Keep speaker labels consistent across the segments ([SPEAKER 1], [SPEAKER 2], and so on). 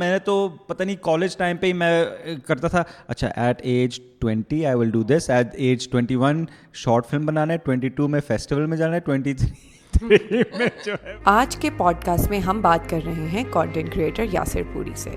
[SPEAKER 1] میں نے تو پتہ نہیں کالج ٹائم پہ ہی میں کرتا تھا اچھا at age twenty I will do this at age twenty one short film بنانا ہے ٹوینٹی ٹو میں فیسٹیول میں جانا ہے ٹوینٹی تھری آج
[SPEAKER 2] کے پوڈ کاسٹ میں ہم بات کر رہے ہیں کانٹینٹ کریٹر یاسر پوری سے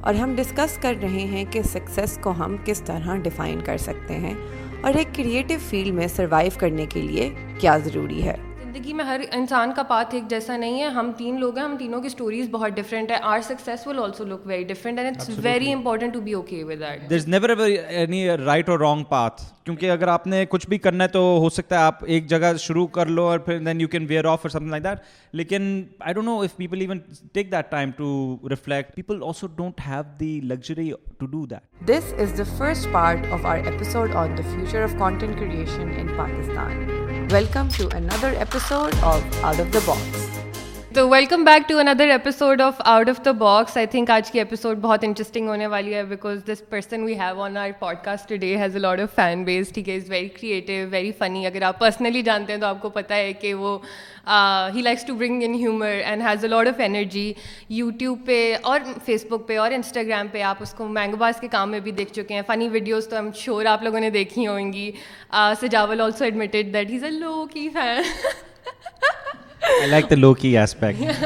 [SPEAKER 2] اور ہم ڈسکس کر رہے ہیں کہ سکسیس کو ہم کس طرح ڈیفائن کر سکتے ہیں اور ایک کریٹو فیلڈ میں سروائیو کرنے کے لیے کیا ضروری ہے
[SPEAKER 3] زندگی میں ہر انسان کا پات ایک جیسا نہیں ہے ہم تین لوگ ہیں ہم تینوں کی اسٹوریز بہت ڈفرینٹ ہے our success will also look very different and it's very important to be okay with that there is never any right اور رانگ پاتھ کیونکہ
[SPEAKER 1] اگر آپ نے کچھ بھی کرنا ہے تو ہو سکتا ہے آپ ایک جگہ شروع کر لو اور پھر then you can where off اور سم لائک دیٹ لیکن I don't know if people even take that time to reflect people also don't have the luxury to do that this is the
[SPEAKER 2] first part of our episode on the future of content creation in Pakistan Welcome to another episode of Out of the Box.
[SPEAKER 3] تو welcome back to another episode of out of the box I think آج کی episode بہت interesting ہونے والی ہے because this person we have on our podcast today has a لاڈ of fan base ٹھیک ہے is very creative very funny اگر آپ پرسنلی جانتے ہیں تو آپ کو پتہ ہے کہ وہ ہی likes to bring in humour and has a لاڈ of energy YouTube پہ اور فیس بک پہ اور انسٹاگرام پہ آپ اس کو مینگو باز کے کام میں بھی دیکھ چکے ہیں فنی ویڈیوز تو ہم شور آپ لوگوں نے دیکھی ہوں گی Sajawal also admitted that has a لو کی fan
[SPEAKER 1] I like low lowkey
[SPEAKER 3] aspect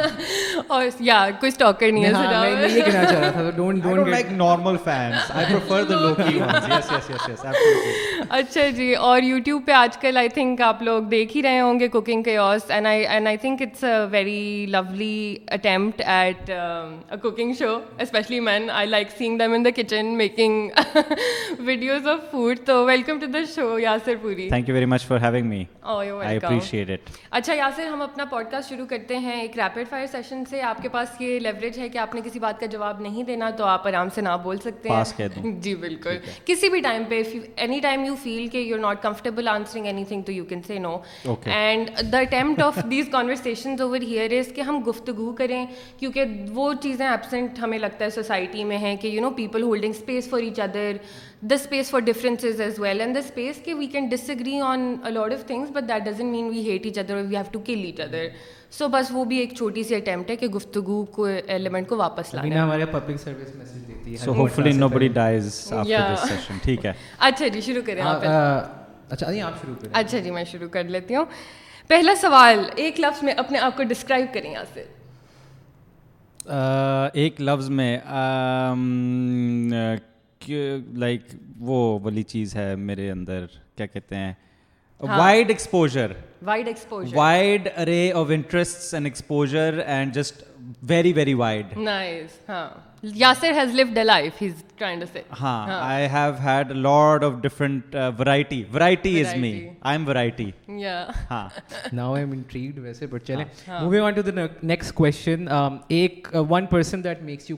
[SPEAKER 3] اور یا کوئی سٹاکر نہیں ہے میں
[SPEAKER 1] نہیں کہنا چاہ رہا تھا don't don't like normal
[SPEAKER 4] fans I prefer لوکی ones yes yes yes
[SPEAKER 3] yes اچھا جی اور یوٹیوب پہ آج کل آئی تھنک آپ لوگ دیکھ ہی رہے ہوں گے کوکنگ کے اوس and I and I think it's a very lovely attempt at cooking show especially main I like seeing them in the kitchen making videos of food تو welcome to the show Yasir پوری thank you very much for having met it اچھا یاسر ہم اپنا pod cost شروع کرتے ہیں ایک rapid fire session سے آپ کے پاس یہ لیوریج ہے کہ آپ نے کسی بات کا جواب نہیں دینا تو آپ آرام سے نہ بول سکتے ہیں جی بالکل کسی بھی ٹائم پہ اینی ٹائم یو فیل کہ you are not comfortable answering anything to you can say no and the attempt of these conversation over here is کہ ہم گفتگو کریں کیونکہ وہ چیزیں ایبسنٹ ہمیں لگتا ہے سوسائٹی میں ہیں کہ you know people holding space for each other the space for differences as well and the space کہ we can disagree on a lot of things but that doesn't mean we hate each other we have to kill each other so بس وہ بھی ایک چھوٹی سی attempt ہے کہ گفتگو کو ایلیمنٹ کو
[SPEAKER 1] واپس لانا ہمارے پبلک سروس میسج دیتی ہے so hopefully nobody dies after this session ٹھیک ہے اچھا جی
[SPEAKER 3] شروع کریں آپ اچھا نہیں آپ شروع کریں اچھا جی میں شروع کر لیتی ہوں پہلا سوال ایک لفظ میں اپنے آپ
[SPEAKER 1] کو ڈسکرائب کریں یاسر ایک لفظ میں لائک وہ والی چیز ہے میرے اندر کیا کہتے ہیں wide exposure exposure exposure wide wide of interest and and just very very
[SPEAKER 3] wide ہاں یو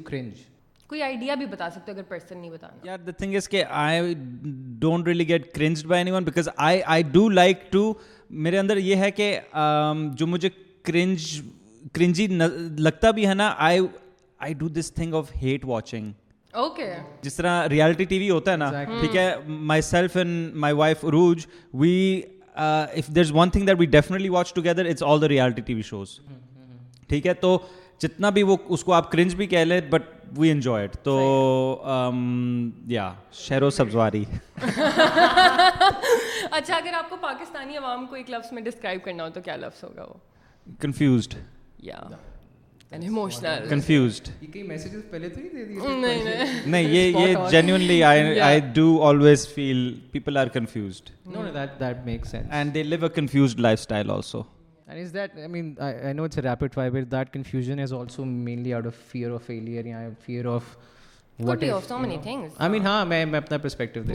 [SPEAKER 4] کرنج کوئی آئیڈیا بھی بتا سکتے ہو اگر پرسن نہیں بتانا یار
[SPEAKER 1] دا تھنگ از کہ I don't really get cringed by anyone because I I do like to میرے اندر یہ ہے کہ جو مجھے کرنج کرنجی لگتا بھی ہے نا I I do this thing of hate watching جس طرح ریالٹی ٹی وی ہوتا ہے نا ٹھیک ہے myself and my wife روج we if there is one thing that we definitely watch together it's all the reality T V shows ٹھیک ہے تو جتنا بھی وہ اس کو آپ کرنج بھی کہہ لیں بٹ وی انجوائے تو یا um, شہر و سبزواری اچھا اگر آپ کو پاکستانی عوام کو ایک لفظ میں ڈسکرائب کرنا ہو تو کیا لفظ ہوگا وہ کنفیوزڈ یا
[SPEAKER 4] نہیںلیز feel people are confused lifestyle also and is that I mean I know it's a rapid fire but that confusion is also mainly out of fear of failure یا fear of
[SPEAKER 3] what I mean ہاں
[SPEAKER 4] میں میں اپنا perspective دے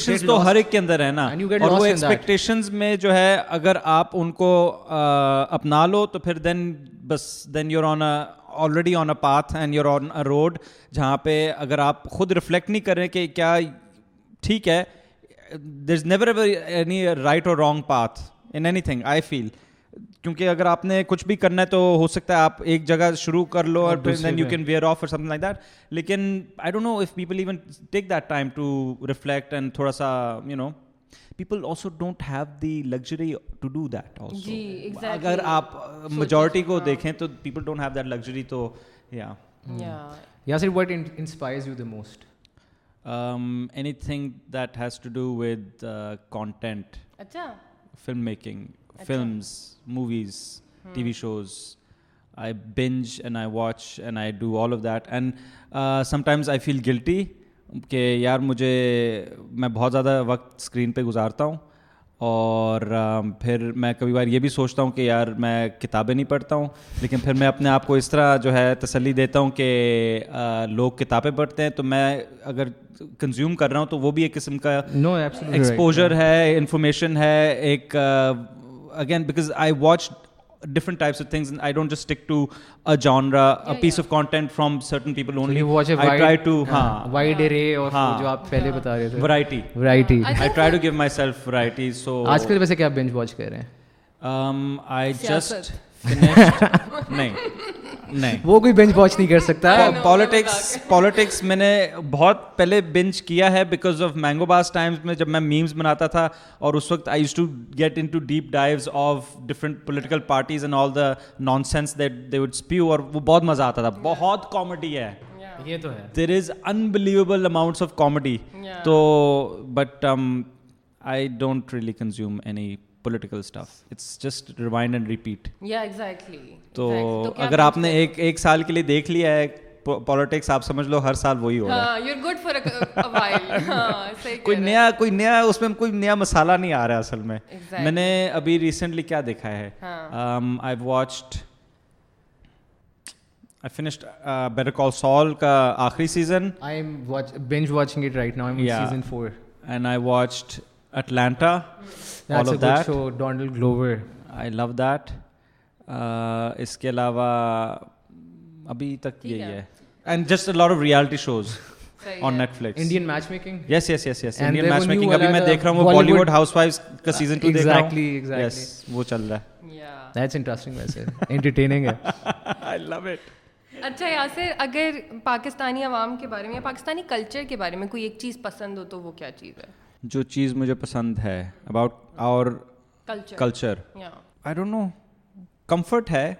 [SPEAKER 4] expectations تو ہر ایک کے اندر ہے نا اور وہ
[SPEAKER 1] ایکسپیکٹیشنز میں جو ہے اگر آپ ان کو اپنا لو تو پھر دین بس then your on a already on a path and your on a road جہاں پہ اگر آپ خود ریفلیکٹ نہیں کریں کہ کیا ٹھیک ہے there is never any right اور wrong path in anything I feel کیونکہ اگر آپ نے کچھ بھی کرنا ہے تو ہو سکتا ہے آپ ایک جگہ شروع کر لو اور then you can where off اور سم لائک دیٹ لیکن I don't know if people even take that time to reflect and تھوڑا سا you know people also don't have the luxury to do that اگر آپ majority کو دیکھیں تو people don't have that luxury
[SPEAKER 3] تو یا یا sir what inspires you the
[SPEAKER 4] most anything that has to do with content filmmaking films movies T V shows I binge and I watch and I do all of that and sometimes I feel guilty کہ یار مجھے میں بہت زیادہ وقت screen پہ گزارتا ہوں اور um, پھر میں کبھی بار یہ بھی سوچتا ہوں کہ یار میں کتابیں نہیں پڑھتا ہوں لیکن پھر میں اپنے آپ کو اس طرح جو ہے تسلی دیتا ہوں کہ uh, لوگ کتابیں پڑھتے ہیں تو میں اگر کنزیوم کر رہا ہوں تو وہ بھی ایک قسم کا ایکسپوجر ہے انفارمیشن ہے ایک uh, پیس آفینٹ فرام سرٹن پیپل
[SPEAKER 1] کیا بینچ واچ کہہ
[SPEAKER 4] رہے جسٹ
[SPEAKER 1] وہ کوئی بینچ واچ نہیں کر سکتا
[SPEAKER 4] پالیٹکس پالیٹکس میں نے بہت پہلے بینچ کیا ہے because of mango boss times میں جب میں میمز بناتا تھا اور اس وقت I use to get into deep dives of different political parties and all the nonsense that they would spew اور وہ بہت مزہ آتا تھا بہت
[SPEAKER 1] کامیڈی ہے یہ تو ہے there
[SPEAKER 4] is unbelievable amounts of comedy تو but I don't really consume any political stuff it's just remind and repeat یا ایگزیکٹلی تو اگر آپ نے ایک ایک سال کے لیے دیکھ لیا ہے پالیٹکس آپ سمجھ لو ہر سال وہی ہوگا ہاں،
[SPEAKER 1] ہاں، کوئی نیا کوئی نیا اس میں کوئی نیا مسالہ نہیں آ رہا اصل میں میں نے ابھی ریسنٹلی کیا دیکھا ہے I watched I finished Better Call سال کا آخری season I am binge watching it right now season four and I watched I
[SPEAKER 4] love اس کے علاوہ ابھی تک یہی ہے and just lot of reality shows اگر
[SPEAKER 1] پاکستانی
[SPEAKER 3] عوام کے بارے میں پاکستانی کلچر کے بارے میں کوئی ایک چیز پسند ہو تو وہ کیا چیز ہے
[SPEAKER 1] جو چیز مجھے پسند ہے about our culture I don't know comfort ہے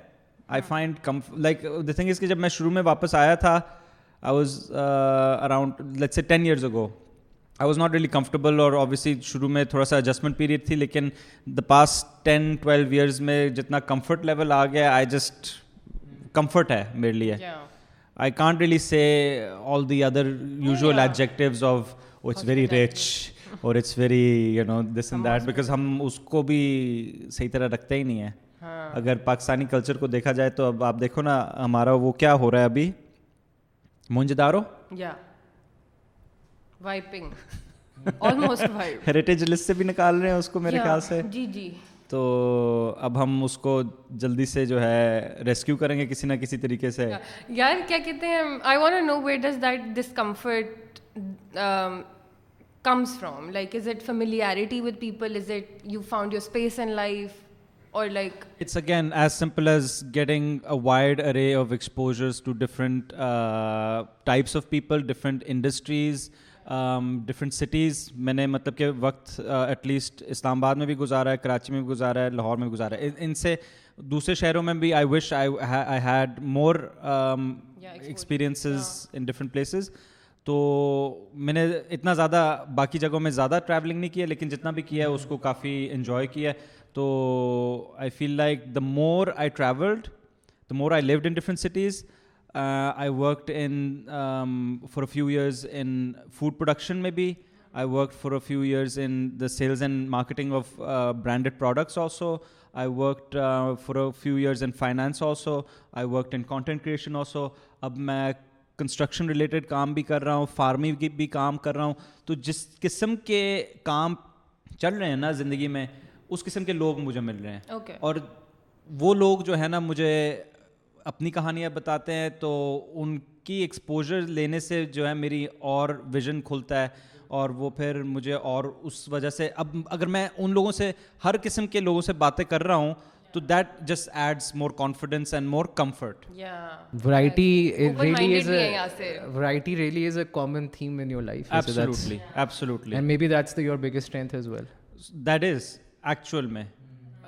[SPEAKER 1] I find like the thing is کہ جب میں شروع میں واپس آیا تھا I was around let's say ten years ago I was not really comfortable اور اوبیسلی شروع میں تھوڑا سا ایڈجسٹمنٹ پیریڈ تھی لیکن the past ten twelve years میں جتنا کمفرٹ لیول آ گیا آئی جسٹ کمفرٹ ہے میرے لیے I can't really say all the other usual objectives of it's very rich اور it's very you know this and that because ہم اس کو بھی صحیح طرح رکھتے ہی نہیں ہیں ہاں۔ اگر پاکستانی کلچر کو دیکھا جائے تو اب آپ دیکھو نا ہمارا وہ کیا ہو رہا ہے ابھی مونج دارو یا وائپنگ ہیریٹیج لسٹ سے بھی نکال رہے ہیں اس کو میرے خیال سے جی جی تو اب ہم اس کو جلدی سے جو ہے ریسکیو کریں گے کسی نہ کسی طریقے سے یار کیا کہتے ہیں I want know where does that discomfort comes from like is
[SPEAKER 4] it familiarity with people is it you found your space in life اور like it's again as simple as getting a wide array of exposures to different types of people different industries different cities میں نے مطلب کہ وقت at least Islamabad میں بھی گزارا ہے کراچی میں بھی گزارا ہے لاہور میں بھی گزارا ہے ان سے دوسرے شہروں میں بھی I wish I had more experiences in different places تو میں نے اتنا زیادہ باقی جگہوں میں زیادہ ٹریولنگ نہیں کیا لیکن جتنا بھی کیا ہے اس کو کافی انجوائے کیا ہے تو I feel like the more I travelled the more I lived in different cities I worked in for few years in food production میں بھی I work for few years in the sales and marketing of branded products also I worked for few years in finance also I work in content creation also اب میں construction related کام بھی کر رہا ہوں farming کی بھی کام کر رہا ہوں تو جس قسم کے کام چل رہے ہیں نا زندگی میں اس قسم کے لوگ مجھے مل رہے ہیں
[SPEAKER 3] okay. اور
[SPEAKER 4] وہ لوگ جو ہے نا مجھے اپنی کہانیاں بتاتے ہیں تو ان کی ایکسپوجر لینے سے جو ہے میری اور ویژن کھلتا ہے اور وہ پھر مجھے اور اس وجہ سے اب اگر میں ان لوگوں سے ہر قسم کے لوگوں سے باتیں کر رہا ہوں تو that that just adds more more and and comfort variety variety really really is is is a common theme in your your life absolutely absolutely be that's biggest strength as well actual میں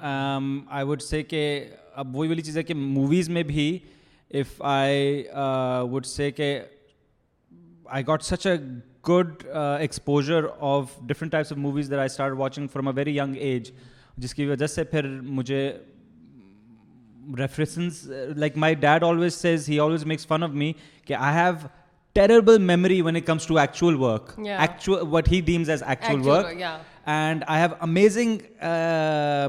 [SPEAKER 4] I say کہ کہ اب وہی والی چیز ہے movies میں بھی if I I I say کہ got such a a good exposure of of different types movies start watching from very young age جس کی وجہ سے پھر مجھے reference like my dad always says he always makes fun of me کہ I have terrible memory when it comes to actual work
[SPEAKER 3] what he deems as actual work and I have amazing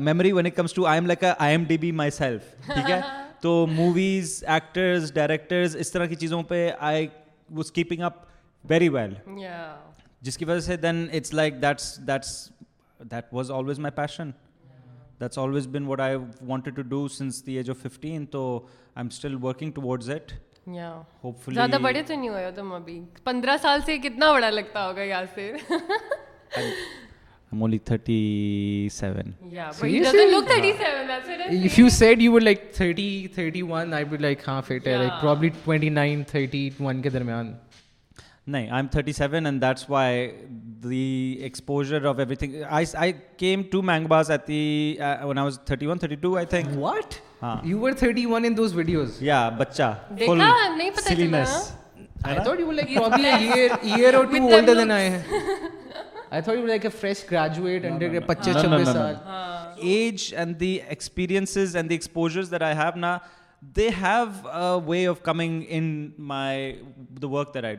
[SPEAKER 4] memory when it comes to I am like I am D B myself ٹھیک ہے تو movies actors directors اس طرح کی چیزوں پہ I was keeping up very well جس کی وجہ سے then it's like that's that's that was always my passion that's always been what I wanted to do since the age of fifteen تو I am still working towards it hopefully زیادہ بڑے تو نہیں ہوئے تم ابھی پندرہ سال سے کتنا بڑا لگتا ہوگا یا پھر I'm only 37. Yeah, but so you doesn't look 37. Yeah. That's what I If you said you were like 30, 31, I'd be like, haan, fit yeah. like probably 29, 30, 1 ke darmiyan. نہیں I am thirty seven and that's why the the exposure of everything I I I came to to at one
[SPEAKER 3] one one was thirty thirty thirty think what you were in those videos یا بچہ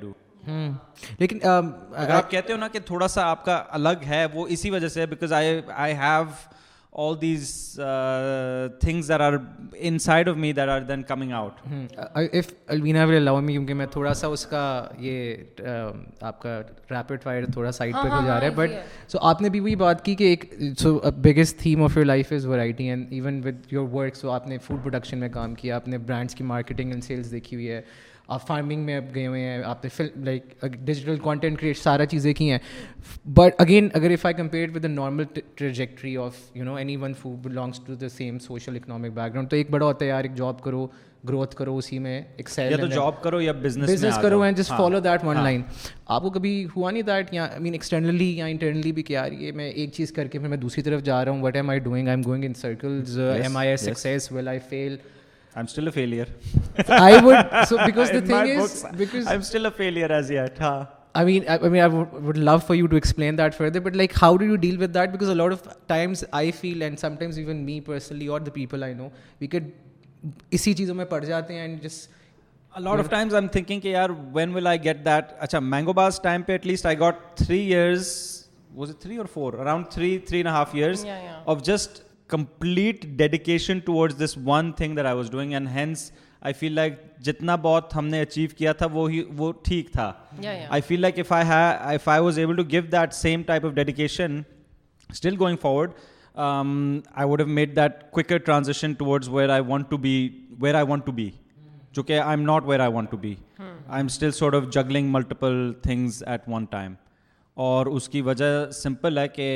[SPEAKER 1] do. لیکن
[SPEAKER 4] اگر آپ کہتے ہو نا کہ تھوڑا سا آپ کا الگ ہے وہ اسی وجہ سے because I have all these things there are inside of me there are then coming out
[SPEAKER 1] F Alvina will allow me کیونکہ میں تھوڑا سا اس کا یہ آپ کا ریپڈ فائر تھوڑا سائڈ ہاں، پہ ہو جا رہا ہے بٹ ہاں، سو آپ نے بھی وہی بات کی کہ ایک so biggest theme of your life is variety and even with your works آپ نے فوڈ پروڈکشن میں کام کیا آپ نے برانڈس کی مارکیٹنگ اینڈ سیلس دیکھی ہوئی ہے آپ فارمنگ میں اب گئے ہوئے ہیں آپ نے film like digital content create سارا چیزیں کی ہیں بٹ اگین اگر if I compare with the normal trajectory of you know anyone who belongs to the same social economic background تو ایک بڑا ہوتا ہے یار ایک جاب کرو گروتھ کرو اسی میں
[SPEAKER 4] جاب کرو یا بزنس
[SPEAKER 1] کرو and just follow that one line آپ کو کبھی ہوا نہیں دیٹ یا آئی مین ایکسٹرنلی یا انٹرنلی بھی کیا رہی ہے میں ایک چیز کر کے پھر میں دوسری طرف جا رہا ہوں what am I doing I am going in circles am I success well I feel پڑ
[SPEAKER 4] جاتے مینگوباز just complete dedication towards this one thing that I was doing and hence I feel like جتنا بہت ہم نے achieve کیا تھا وہ ہی وہ ٹھیک
[SPEAKER 3] تھا I
[SPEAKER 4] feel like if I if I was able to give that same type of dedication still going forward I would have made that quicker transaction towards where I want to be where I want to be جو کہ I am not where I want to be I am still sort of juggling multiple things at one time اور اس کی وجہ simple ہے کہ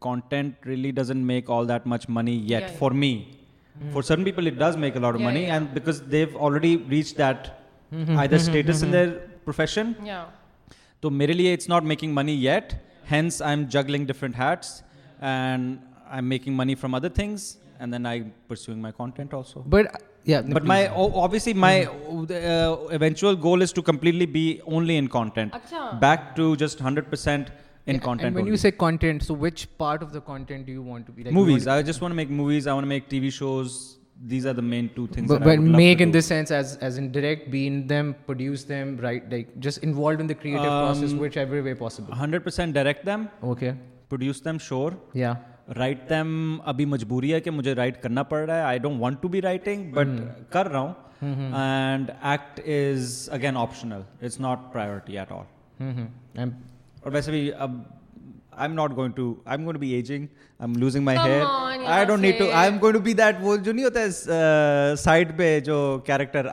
[SPEAKER 4] content really doesn't make all that much money yet for me. Mm. For certain people, it does make a lot of money, and because they've already reached that mm-hmm. either mm-hmm. status in their profession. Yeah. So, mere liye, it's not making money yet. Hence, I'm juggling different hats, and I'm making money from other things, and then I'm pursuing my content also. But uh, my uh, uh, eventual goal is to completely be only in content. Achha. Back to just 100%
[SPEAKER 1] in yeah, content. And when only. you say content, so which part of the content do you want to be? Like, movies. I just want to make movies. I want to make TV shows. These are the main two things. But, that but I would make love to in do. this sense as as in direct, be in them, produce them, right? Like just involved in the creative um, process, whichever way possible. Hundred
[SPEAKER 4] percent direct them. Okay. Produce them, sure. Yeah. Right them
[SPEAKER 1] ابھی مجبوری ہے کہ مجھے right کرنا پڑ رہا ہے I don't want to be writing but کر رہا ہوں and act is again optional it's not priority at all اور ویسے بھی اب I I I I I I am am am am am not going to to to be be ageing losing my my hair don't need that وہ جو جو نہیں ہوتا ہے سائڈ uh, پہ character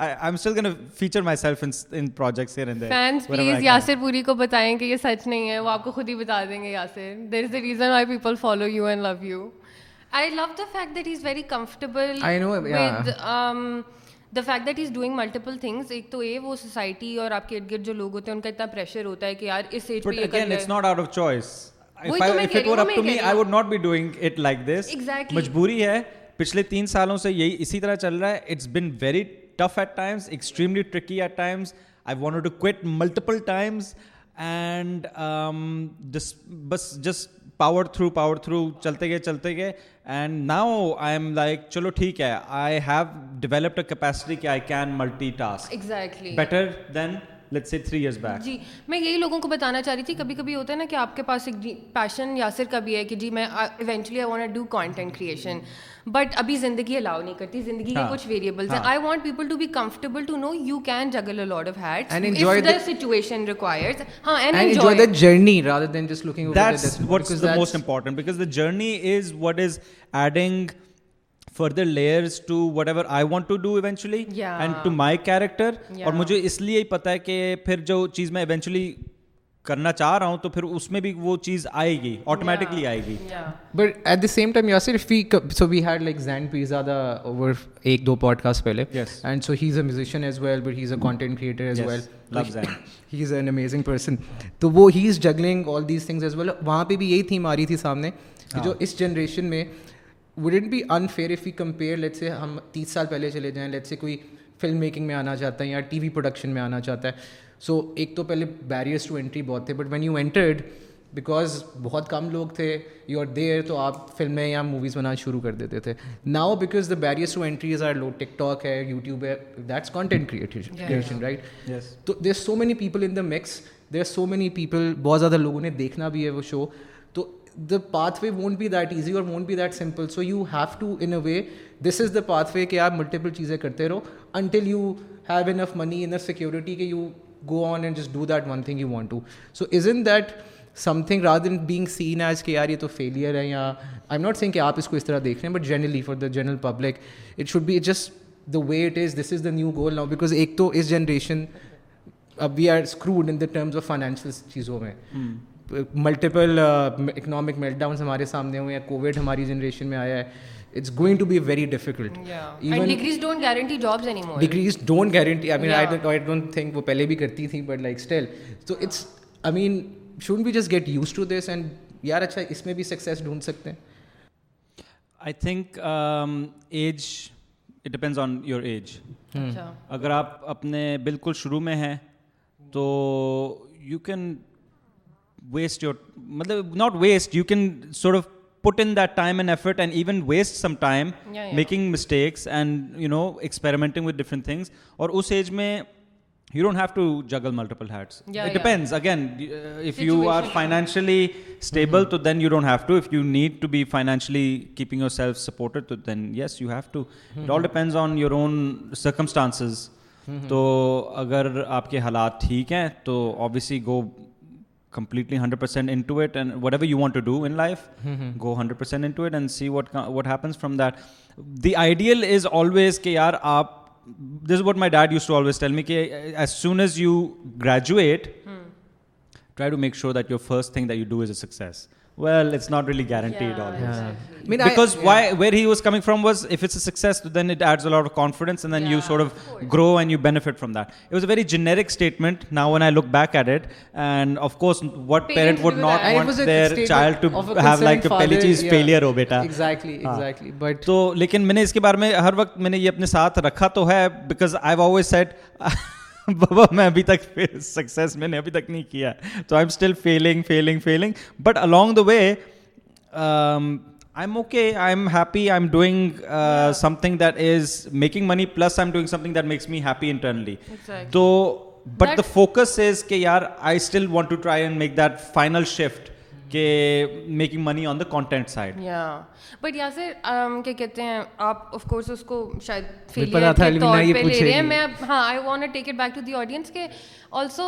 [SPEAKER 1] gun feature self in projects and fans please Yasir پوری کو بتائیں کہ یہ سچ نہیں ہے وہ آپ کو خود ہی بتا دیں گے Yasir there is is the reason I I people follow you you and love love fact that very comfortable no the fact that is doing multiple things ایک تو یہ وہ سوسائٹی اور آپ کے ارد گرد جو لوگ ہوتے ہیں ان کا اتنا پریشر ہوتا ہے کہ یار اس ایج پہ it's not out of choice مجبوری ہے پچھلے تین سالوں سے یہی اسی طرح چل رہا ہے it's been very tough at times extremely tricky at times I want to quit multiple times and بس just power through power through چلتے گئے چلتے گئے and now I am like چلو ٹھیک ہے آئی ہیو ڈیولپڈ کیپیسٹی کہ I can multi exactly better than let's say three years back جی میں یہی لوگوں کو بتانا چاہ رہی تھی کبھی کبھی ہوتا ہے نا کہ آپ کے پاس ایک پیشن جی، یاسر کا بھی ہے کہ جی میں eventually I want do content creation but ابھی زندگی الاؤ نہیں کرتی زندگی کے ہاں، کچھ ویریبلس ہیں I want people to be comfortable to know you can juggle a lot of hats and enjoy the situation requires ہاں and enjoy the journey rather than just looking over that's what's the most important because the journey is what is adding further layers to whatever I want to do eventually and to my character اور مجھے اس لیے ہی پتا ہے کہ پھر جو چیز میں ایونچولی کرنا چاہ رہا ہوں تو پھر اس میں بھی وہ چیز آئے گی آٹومیٹکلی آئے گی but at the same time you صرف سو وی ہیڈ لائک زینڈ پیزا دا اوور ایک دو پوڈ کاسٹ پہلے and so he is a musician as well but he is a content creator as well he is an amazing person تو وہ he is juggling all these things as well وہاں پہ بھی یہی theme آ رہی تھی سامنے جو اس جنریشن میں it be unfair if you compare late say ہم تیس سال پہلے چلے جائیں لیٹ سے کوئی فلم میکنگ میں آنا چاہتا ہے یا ٹی وی پروڈکشن میں آنا چاہتا ہے سو ایک تو پہلے بیریئرس ٹو انٹری بہت تھے but when you entered because بہت کم لوگ تھے یو آر دیر تو آپ فلمیں یا موویز بنانا شروع کر دیتے تھے now because the barriers to entries are low TikTok ہے یوٹیوب ہے دیٹس کانٹینٹ کریٹیشن رائٹ تو there so many people in the mix there are so many people بہت زیادہ لوگوں نے دیکھنا بھی ہے وہ show the path way won't be that easy اور won't be that simple so you have to in a way this is the path way کہ آپ ملٹیپل چیزیں کرتے رہو until you have enough money in security کہ you go on and just do that one thing you want to so is in that something then being seen as کہ یار یہ تو failure ہے یا I am not sung کہ آپ اس کو اس طرح دیکھ رہے ہیں but generally for the general public it should be just the way it is this is the new goal now because ایک تو اس جنریشن اب we are screwed in the terms of financial چیزوں میں ملٹیپل اکنامک میلٹ ڈاؤنس ہمارے سامنے ہوئے ہیں کووڈ ہماری جنریشن میں آیا ہے it's going to be very difficult degrees don't guarantee jobs degrees don't guarantee don't think وہ پہلے بھی کرتی تھیں بٹ لائک اسٹل تو it's I mean should be just get use to this and یار اچھا اس میں بھی سکسیز ڈھونڈ سکتے ہیں I think age it depends on your age اگر آپ اپنے بالکل شروع میں ہیں تو یو کین ویسٹ یور مطلب not waste you can sort of put in that time and effort and even waste some time making mistakes and you know experimenting different things اور اس ایج میں you don't have to juggle multiple again if you are financially stable تو then you don't have to if you need to be financially keeping yourself supported تو then yes you have to it all depends on your own circumstances تو اگر آپ کے حالات ٹھیک ہیں تو obviously go completely hundred percent in and whatever you want to do in life go hundred percent in and see what what happens from the ideal is always کہ یار آپ this what my dad used to always tell me as soon as you graduate try to make sure door first thing that you do is a six میں نے اس کے بارے میں ہر وقت میں نے یہ اپنے ساتھ رکھا تو ہے بابا میں ابھی تک سکسیز میں نے ابھی تک نہیں کیا تو I am still feeling feeling feeling but along the way I I am am okay happy I am doing something that is making money plus I am doing something that makes me happy internally تو but the focus is کہ یار I still want to try and make that final shift کہ making money on the content side یا but یا سر کیا کہتے ہیں آپ آف کورس اس کو شاید فیلئر کے طور پہ لے رہے ہیں میں ہاں I want take it back to the audience کہ آلسو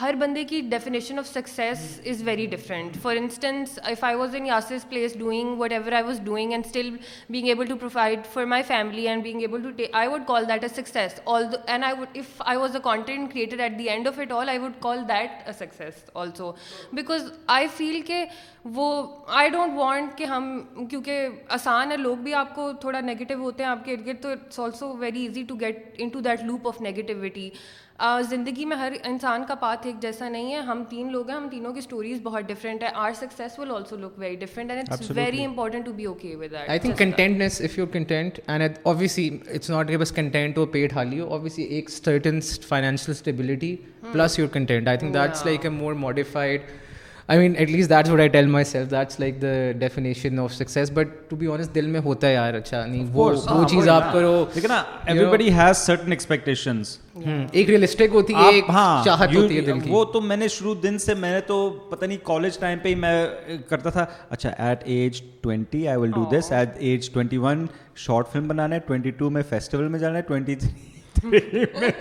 [SPEAKER 1] ہر بندے کی definition of success is very different for instance if I was in Yasir's place doing whatever I was doing and still being able to provide for my family and being able to I would call that a success all and I would if I was a content creator at the end of it all I would call that a success also because I feel کہ وہ I don't want کہ ہم کیونکہ آسان ہے لوگ بھی آپ کو تھوڑا نگیٹیو ہوتے ہیں آپ کے ارد گرد تو it's also very easy to get into that loop of negativity زندگی میں ہر انسان کا پاتھ ایک جیسا نہیں ہے ہم تین لوگ ہیں ہم تینوں کی اسٹوریز بہت ڈفرینٹ ہے our success will also look very different and it's very important to be okay with that I think contentness if you content and obviously it's not کہ بس کنٹینٹ اور پیٹ حالی ہو اوبیسلی ایک certain financial stability plus your content I think that's like a more modified I mean at least that's what I tell myself that's like the definition of success but to be honest دل میں ہوتا ہے یار اچھا نہیں وہ ہاں، چیز آپ کرو لیکن everybody has certain expectations ایک ریئلسٹک ہوتی ہے ایک ہاں، چاہت ہوتی ہے دل کی وہ تو میں نے شروع دن سے میں نے تو پتہ نہیں کالج ٹائم پہ ہی میں کرتا تھا اچھا at age twenty I will do this at age twenty one short film بنانا ہے ٹوینٹی ٹو میں فیسٹیول میں جانا ہے ٹوینٹی تھری میں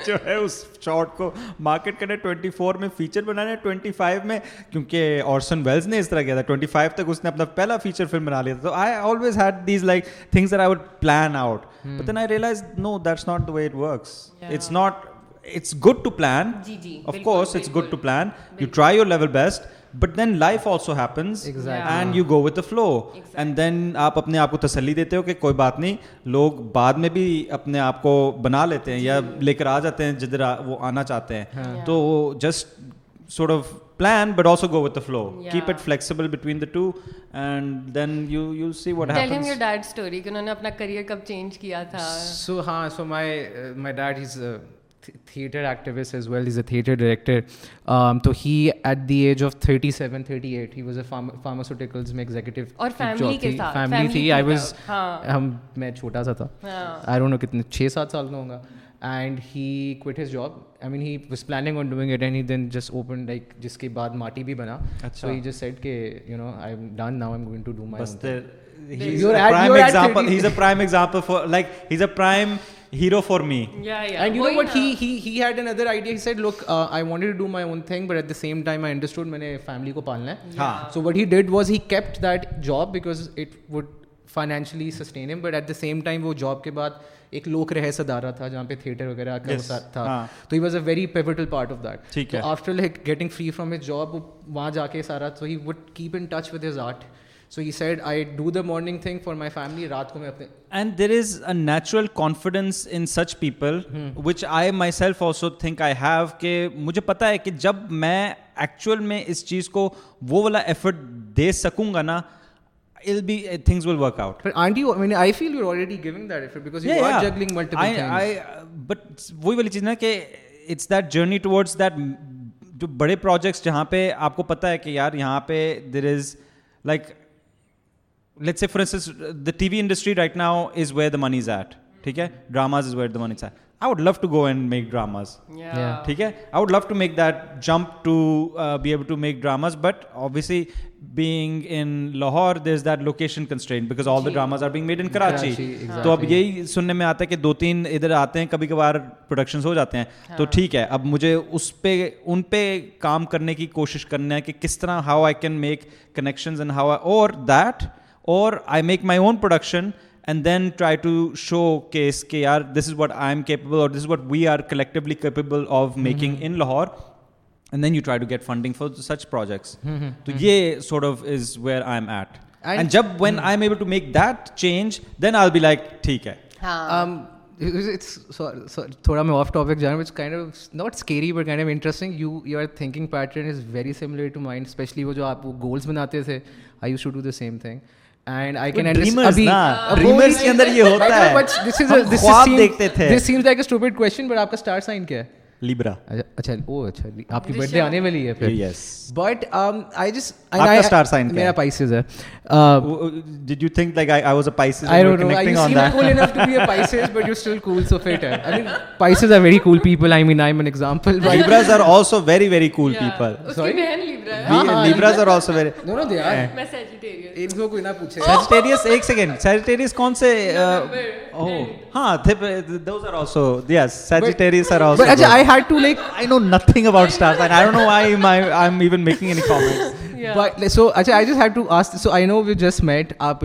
[SPEAKER 1] جو ہے اس شارٹ کو مارکیٹ کرنے ٹوئنٹی فور میں فیچر بنانے ٹوئنٹی فائیو میں کیونکہ آرسن ویلز نے اس طرح کیا تھا ٹوئنٹی فائیو تک اس نے اپنا پہلا فیچر فلم بنا لیا تھا تو I always had these like things I would plan out but then I realise no that's not the way it works it's not it's good to plan of course it's good to plan you try your level best but then life also happens and you go with the flow and then آپ اپنے آپ کو تسلی دیتے ہو کہ کوئی بات نہیں لوگ بعد میں بھی اپنے آپ کو بنا لیتے ہیں یا جی. لے کر آ جاتے ہیں جدھر وہ آنا چاہتے ہیں ہاں. تو just sort of plan but also go with the flow keep it flexible between the two and then you you see what happens telling your dad story کہ انہوں نے اپنا کیریئر کب چینج کیا تھا سو ہاں so my my dad is theatre activist as well is a theatre director تو he at the age of thirty seven thirty eight he was a pharmaceuticals میں ایگزیکٹو اور فیملی تھی I was ہاں. ہم میں چھوٹا سا تھا آئی ڈونٹ نو کتنے چھ سات سال کا ہوں گا and he quit his job I mean he was planning on doing it and he then just open like جس کے بعد ماٹی بھی بنا سو ہی جسٹ سیٹ کہ you know I am done now I am going to do my prime example he's a prime example for like he's a prime میں نے family کو پالنا ہے سیم ٹائم وہ جاب کے بعد ایک لوک رہے سدارا تھا جہاں پہ تھیٹر وغیرہ کا تھا تو he was a very part of that like getting free from his job وہاں جا کے سارا تو he would keep in touch with his art so he said I do the morning thing for my family رات کو میں اپنے and there is a natural in such people which I I myself also think have کہ مجھے پتا ہے کہ جب میں ایکچوئل میں اس چیز کو وہ والا ایفرٹ دے سکوں گا نا وہی والی چیز نا کہ اٹس دیٹ جرنی ٹوٹ جو بڑے پروجیکٹس جہاں پہ آپ کو پتا ہے کہ یار یہاں پہ there is like late say for instance the T V industry right now is where the money is at ٹھیک ہے dramas is where the money is at I would love to go and make dramas ٹھیک ہے I would love to make that jump to be able to make dramas but obviously being in Lahore there is that location constrain because all the dramas are being made in Karachi تو اب یہی سننے میں آتا ہے کہ دو تین ادھر آتے ہیں کبھی کبھار پروڈکشنز ہو جاتے ہیں تو ٹھیک ہے اب مجھے اس پہ ان پہ کام کرنے کی کوشش کرنا ہے کہ کس طرح how I can make connections and how اور دیٹ اور I make my own production and then try to showcase کہ یار this is what I am capable اور this is what we are collectively capable of making in Lahore and then you try to get funding for such projects تو یہ sort of is where I am at and جب when I am able to make that change then I be like ٹھیک ہے تھوڑا میں off topic جانا ہوں interesting you you are thinking pattern is very similar to mind especially وہ جو آپ وہ گولس بناتے تھے I you show do the same thing and I can ابھی ڈریمرز کے اندر یہ ہوتا ہے this this is like stupid question but آپ کا سٹار سائن کیا ہے لیبرا اچھا اچھا آپ کی برتھ ڈے آنے والی ہے ہے ہے پھر yes but I, I I I, I I I I'm a a میرا پائسز did you think like was Pisces Pisces Pisces don't know seem cool cool cool cool enough to be but but but you're still so fit mean mean are are are are are very very very very people people an example Libras also also also also sorry بہن no no they میں ایک کو کوئی نہ پوچھے second کون سے ہاں those yes Sagittarius had to to like I I I I know know know nothing about don't why my, I'm even making any comments. But so So just just ask.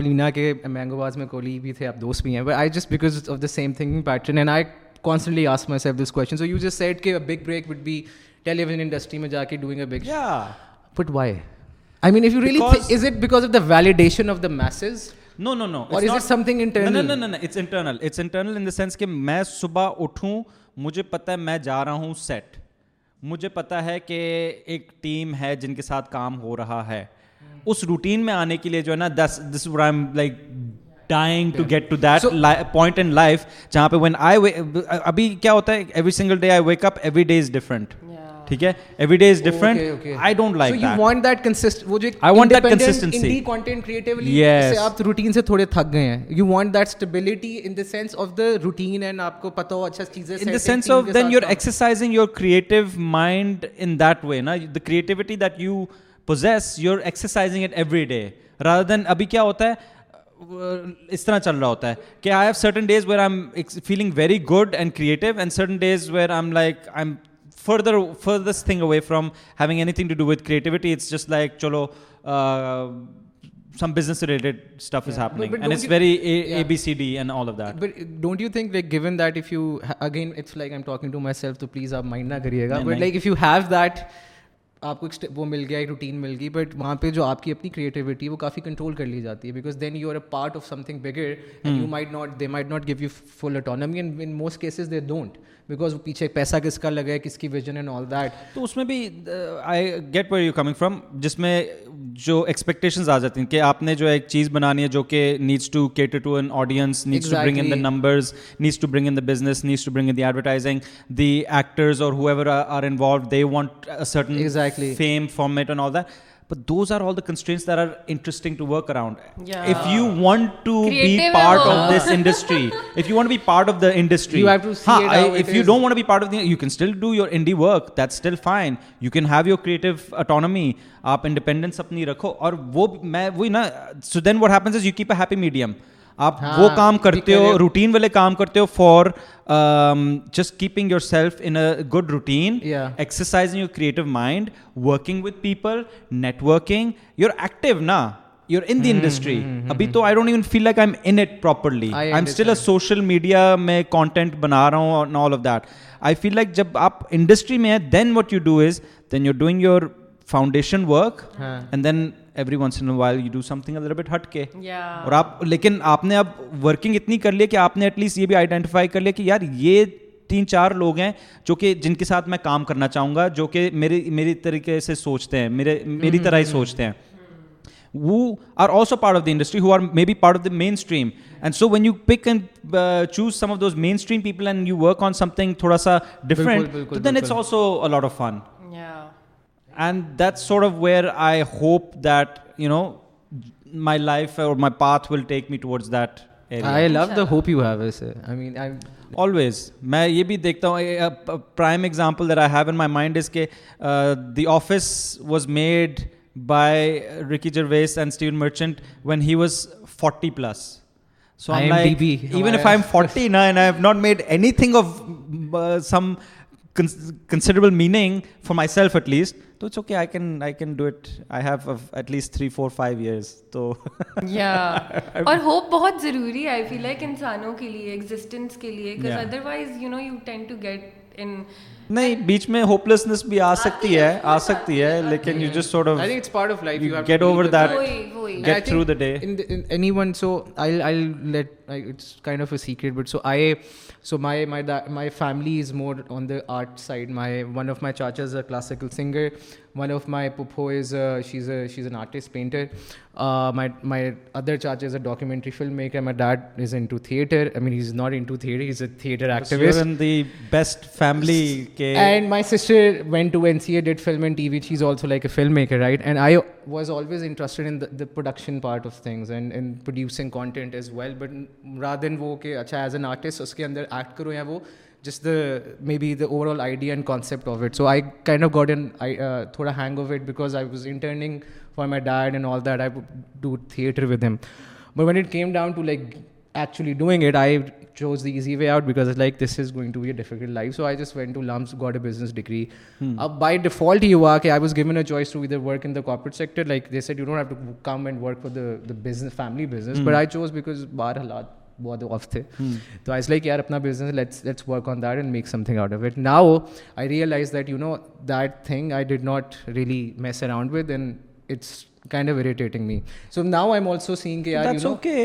[SPEAKER 1] we met. کولی بھی بھی تھے آپ دوست ہیں but but I I I just because because of of of the the the the same thing pattern and constantly ask myself this question so you you said کہ big big break would be television industry میں جا کے doing a why main if is it it validation Mrs no no no some internal internal it's in sense کہ میں صبح اٹھوں مجھے پتا ہے میں جا رہا ہوں سیٹ مجھے پتا ہے کہ ایک ٹیم ہے جن کے ساتھ کام ہو رہا ہے اس روٹین میں آنے کے لیے جو ہے نا this this I like dying to get to that point in life جہاں پہ وین آئی ابھی کیا ہوتا ہے every single day I wake up every day is different ٹھیک ہے every day is different I don't like you want that consist وہ جو I want that consistency content creatively سے آپ روٹین سے تھوڑے تھک گئے ہیں you want that stability in the sense if the routine and آپ کو پتہ ہو اچھا چیزیں in the sense of then you are exercising your creative mind in that way نا the creativity that you possess you are exercising it every day rather than ابھی کیا ہوتا ہے اس طرح چل رہا ہوتا ہے کہ I have certain days where I am feeling very good and creative and certain days where I am like I am please آپ مائنڈ نہ کریے گا بٹ لائک آپ کو ایک وہ مل گیا ایک روٹین مل گیا بٹ وہاں پہ جو آپ کی وہ کافی کنٹرول کر لی جاتی ہے because then you are a part آفنگ bigger not they might not give you full autonomies don't because وہ پیچھے پیسہ کس کا لگا ہے کس کی ویژن اینڈ آل دیٹ تو اس میں بھی I get where you coming from جس میں جو ایکسپیکٹیشنز آ جاتی ہیں کہ آپ نے جو ایک چیز بنانی ہے جو کہ needs to cater to an audience needs to bring in the numbers needs to bring in the business needs to bring in the advertising the actors اور whoever are involve they want certain fame format and all that آپ independence اپنی رکھو اور آپ ہاں، وہ کام کرتے ہو routine والے کام کرتے ہو for just keeping yourself in good routine exercise your creative mind working with people networking you are active نا you are in the industry ابھی تو I don't even feel like I in it properly I am still a social media میں content بنا رہا ہوں all of that I feel like جب آپ industry میں ہیں then what you do is then you doing your foundation work and then every once in while you do something but ہٹ کے اور آپ لیکن آپ نے اب ورکنگ اتنی کر لی کہ آپ نے ایٹ لیسٹ یہ بھی آئیڈینٹیفائی کر لیا کہ یار یہ تین چار لوگ ہیں جو کہ جن کے ساتھ میں کام کرنا چاہوں گا جو کہ میرے میری طریقے سے سوچتے ہیں میرے میری طرح ہی سوچتے ہیں who are also part of the industry who are maybe part of the mainstream and so when you pick and choose some of those mainstream people and you work on something تھوڑا سا different then it's also a lot of fun Yeah. And that sort of where I hope that you know my life اور my path will take me towards that I love the hope you have I mean always میں یہ بھی دیکھتا ہوں prime example there I have in my mind is کہ the Office was made by Ricky Gervais and Steven Merchant when he was forty plus so even if I am forty nine I have not made anything of some considerable meaning for myself at least تو it's okay I I I can can do it have at least three four five years تو اور hope بہت ضروری ہے آئی feel like انسانوں کے لیے کے لیے otherwise you you know ten to get in نہیں بیچ میں ہوپ لیسنس بھی آ سکتی ہے آ سکتی ہے لیکن you just sort of I think it's part of life you have get over that get through the day in any one so I I well let it's kind of a secret but so I so my my my family is more on the art side my one of my چاچاز is a classical singer one of my پپو is she's a she's an artist painter my my other چاچ is a documentary film maker my dad is in in to to theatre theatre theatre I mean is is not a the best family کے and my sister went to N C A did film and T V she's also like a film maker right and I was always interested in the production part of things and in producing content as well but وہ کہ اچھا as an artist اس کے اندر act کرو یا وہ جس the may be the overall idea and concept of it so I kind of got an تھوڑا hang of it because I was interning for my dad and all that I do theatre with him but when it came down to like actually doing it I choose the easy way out because like this is going to be a difficult life so I just went to LUMS got a business degree اب by default you آ کہ I was given a choice to either work in corporate sector like this you don't have to come and work for the business family business but I choose because بار حالات بہت وقف تھے تو I like یار اپنا business let's work on that and make something out of it now I realize that you know that thing I did not really mess around with and it's kind of irritating me so now I am also سینگ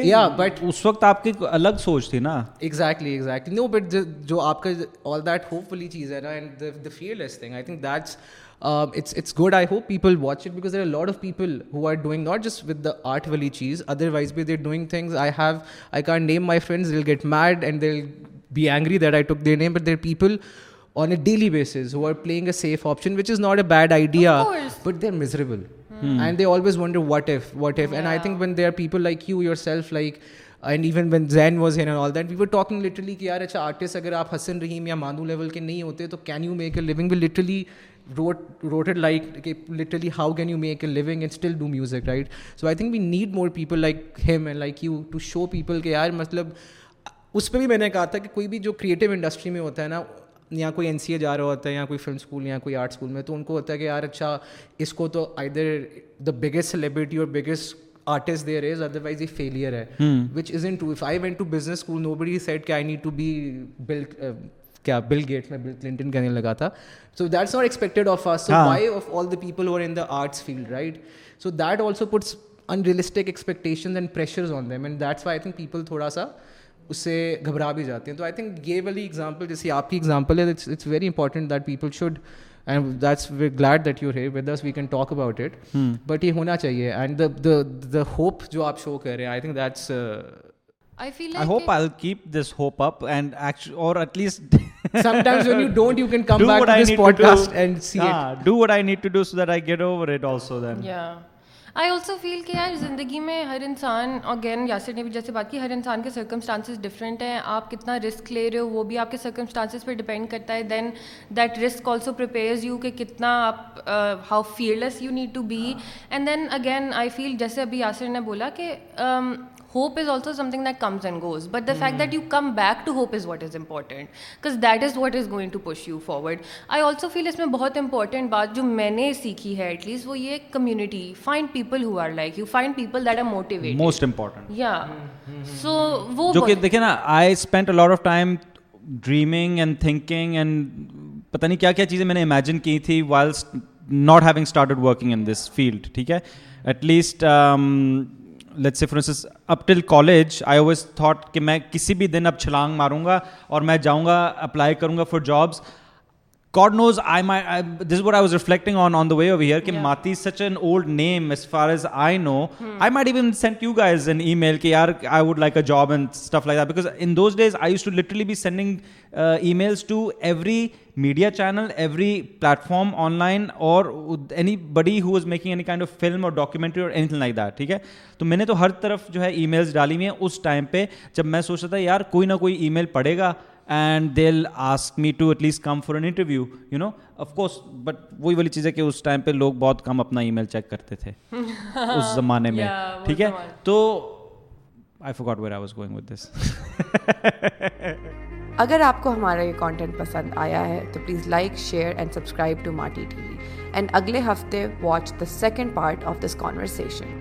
[SPEAKER 1] یا but اس وقت آپ کی الگ سوچ تھی نا exactly exactly no but جو آپ کا آل دیٹ ہوپ فلی چیز ہے نا and the fearless thing I think that's it's it's good I hope people watch it because there are lot of people who are doing not just with the art والی چیز other they're doing things I have I can name my friends will get mad and they be angry that I took their name but there people on a daily basis who are playing a safe option which is not a bad idea but they are miserable and always wonder what if what if and I think when they are people like you yourself like and even when Zain was all that we were talking literally کہ یار اچھا artist اگر آپ حسن رحیم یا مانو level کے نہیں ہوتے تو can you make a living we wrote it like literally how can you make a living and still do music right so I think we need more people like him like you to show people کہ یار مطلب اس پہ بھی میں نے کہا تھا کہ کوئی بھی جو کریٹو انڈسٹری میں ہوتا ہے نا یا کوئی این سی اے جا رہا ہوتا ہے یا کوئی فلم اسکول یا کوئی آرٹ اسکول میں تو ان کو ہوتا ہے کہ یار اچھا اس کو تو I there the biggest celebrity اور biggest artist there is other wise یہ فیلئر ہے which is to if I went to business school نو بڑی سیٹ کہ I need to be build کیا بل گیٹس میں بل کلنٹن کہنے لگا تھا so that's not expected of us why of all the people who in the arts field right so that also puts unrealistic expectations and pressures on them and that's why I think people تھوڑا سا اس سے گھبرا بھی جاتے ہیں تو I think یہ والی ایگزامپل جیسے آپ کی ایگزامپل ہے it's very important that people should and that's we glad that you here with this we can talk about it but یہ ہونا چاہیے اینڈ دا ہوپ جو آپ شو کر رہے ہیں I think that's I I I I I feel like hope hope it. it I'll keep this this up and and actually, or at least. Sometimes when you you don't, can come back to to to podcast do Do do see ah, what need so that get over also then. Yeah. I also feel کہ یار زندگی میں ہر انسان again Yasir نے بھی جیسے بات کی ہر انسان کے سرکمسٹانسز ڈفرینٹ ہیں آپ کتنا رسک لے رہے ہو وہ بھی آپ کے سرکمسٹانسز پہ ڈپینڈ کرتا ہے then then that risk also prepares you you کہ کتنا آپ how fearless need to be and again I feel جیسے ابھی یاسر نے بولا کہ hope is also something that comes and goes but the fact that you come back to hope is what is important because that is what is going to push you forward I also feel اس میں بہت important بات جو میں نے سیکھی ہے at least وہ یہ community find people who are like you find people that are motivate most important یا سو وہ دیکھیں نا I spend a lot of time dreaming and thinking and پتہ نہیں کیا کیا چیزیں میں نے امیجن کی تھی whilst not having started working in this field ٹھیک ہے at least up till college I uh thought کہ میں کسی بھی دن اب چھلانگ ماروں گا اور میں جاؤں گا اپلائی کروں گا for jobs God knows I I my this was reflecting on on the way of here کہ ماتی such an old name as far as I know I my sent you guys an email کہ یار I would like a job and stuff like in those days I use to literally be sending emails to every media channel every platform online or anybody who is making any kind of film اور documentary اور anything like that ٹھیک ہے تو میں نے تو ہر طرف جو ہے ای میلس ڈالی ہوئی ہیں اس ٹائم پہ جب میں سوچ رہا تھا یار کوئی نہ کوئی ای میل پڑے گا and they'll ask me to at least come for an interview you know of course but وہی والی چیز ہے کہ اس ٹائم پہ لوگ بہت کم اپنا ای میل چیک کرتے تھے اس زمانے میں ٹھیک ہے تو I forgot where I was going with this اگر آپ کو ہمارا یہ کانٹینٹ پسند آیا ہے تو please like share and subscribe to Marty T V and اگلے ہفتے watch the second part of this conversation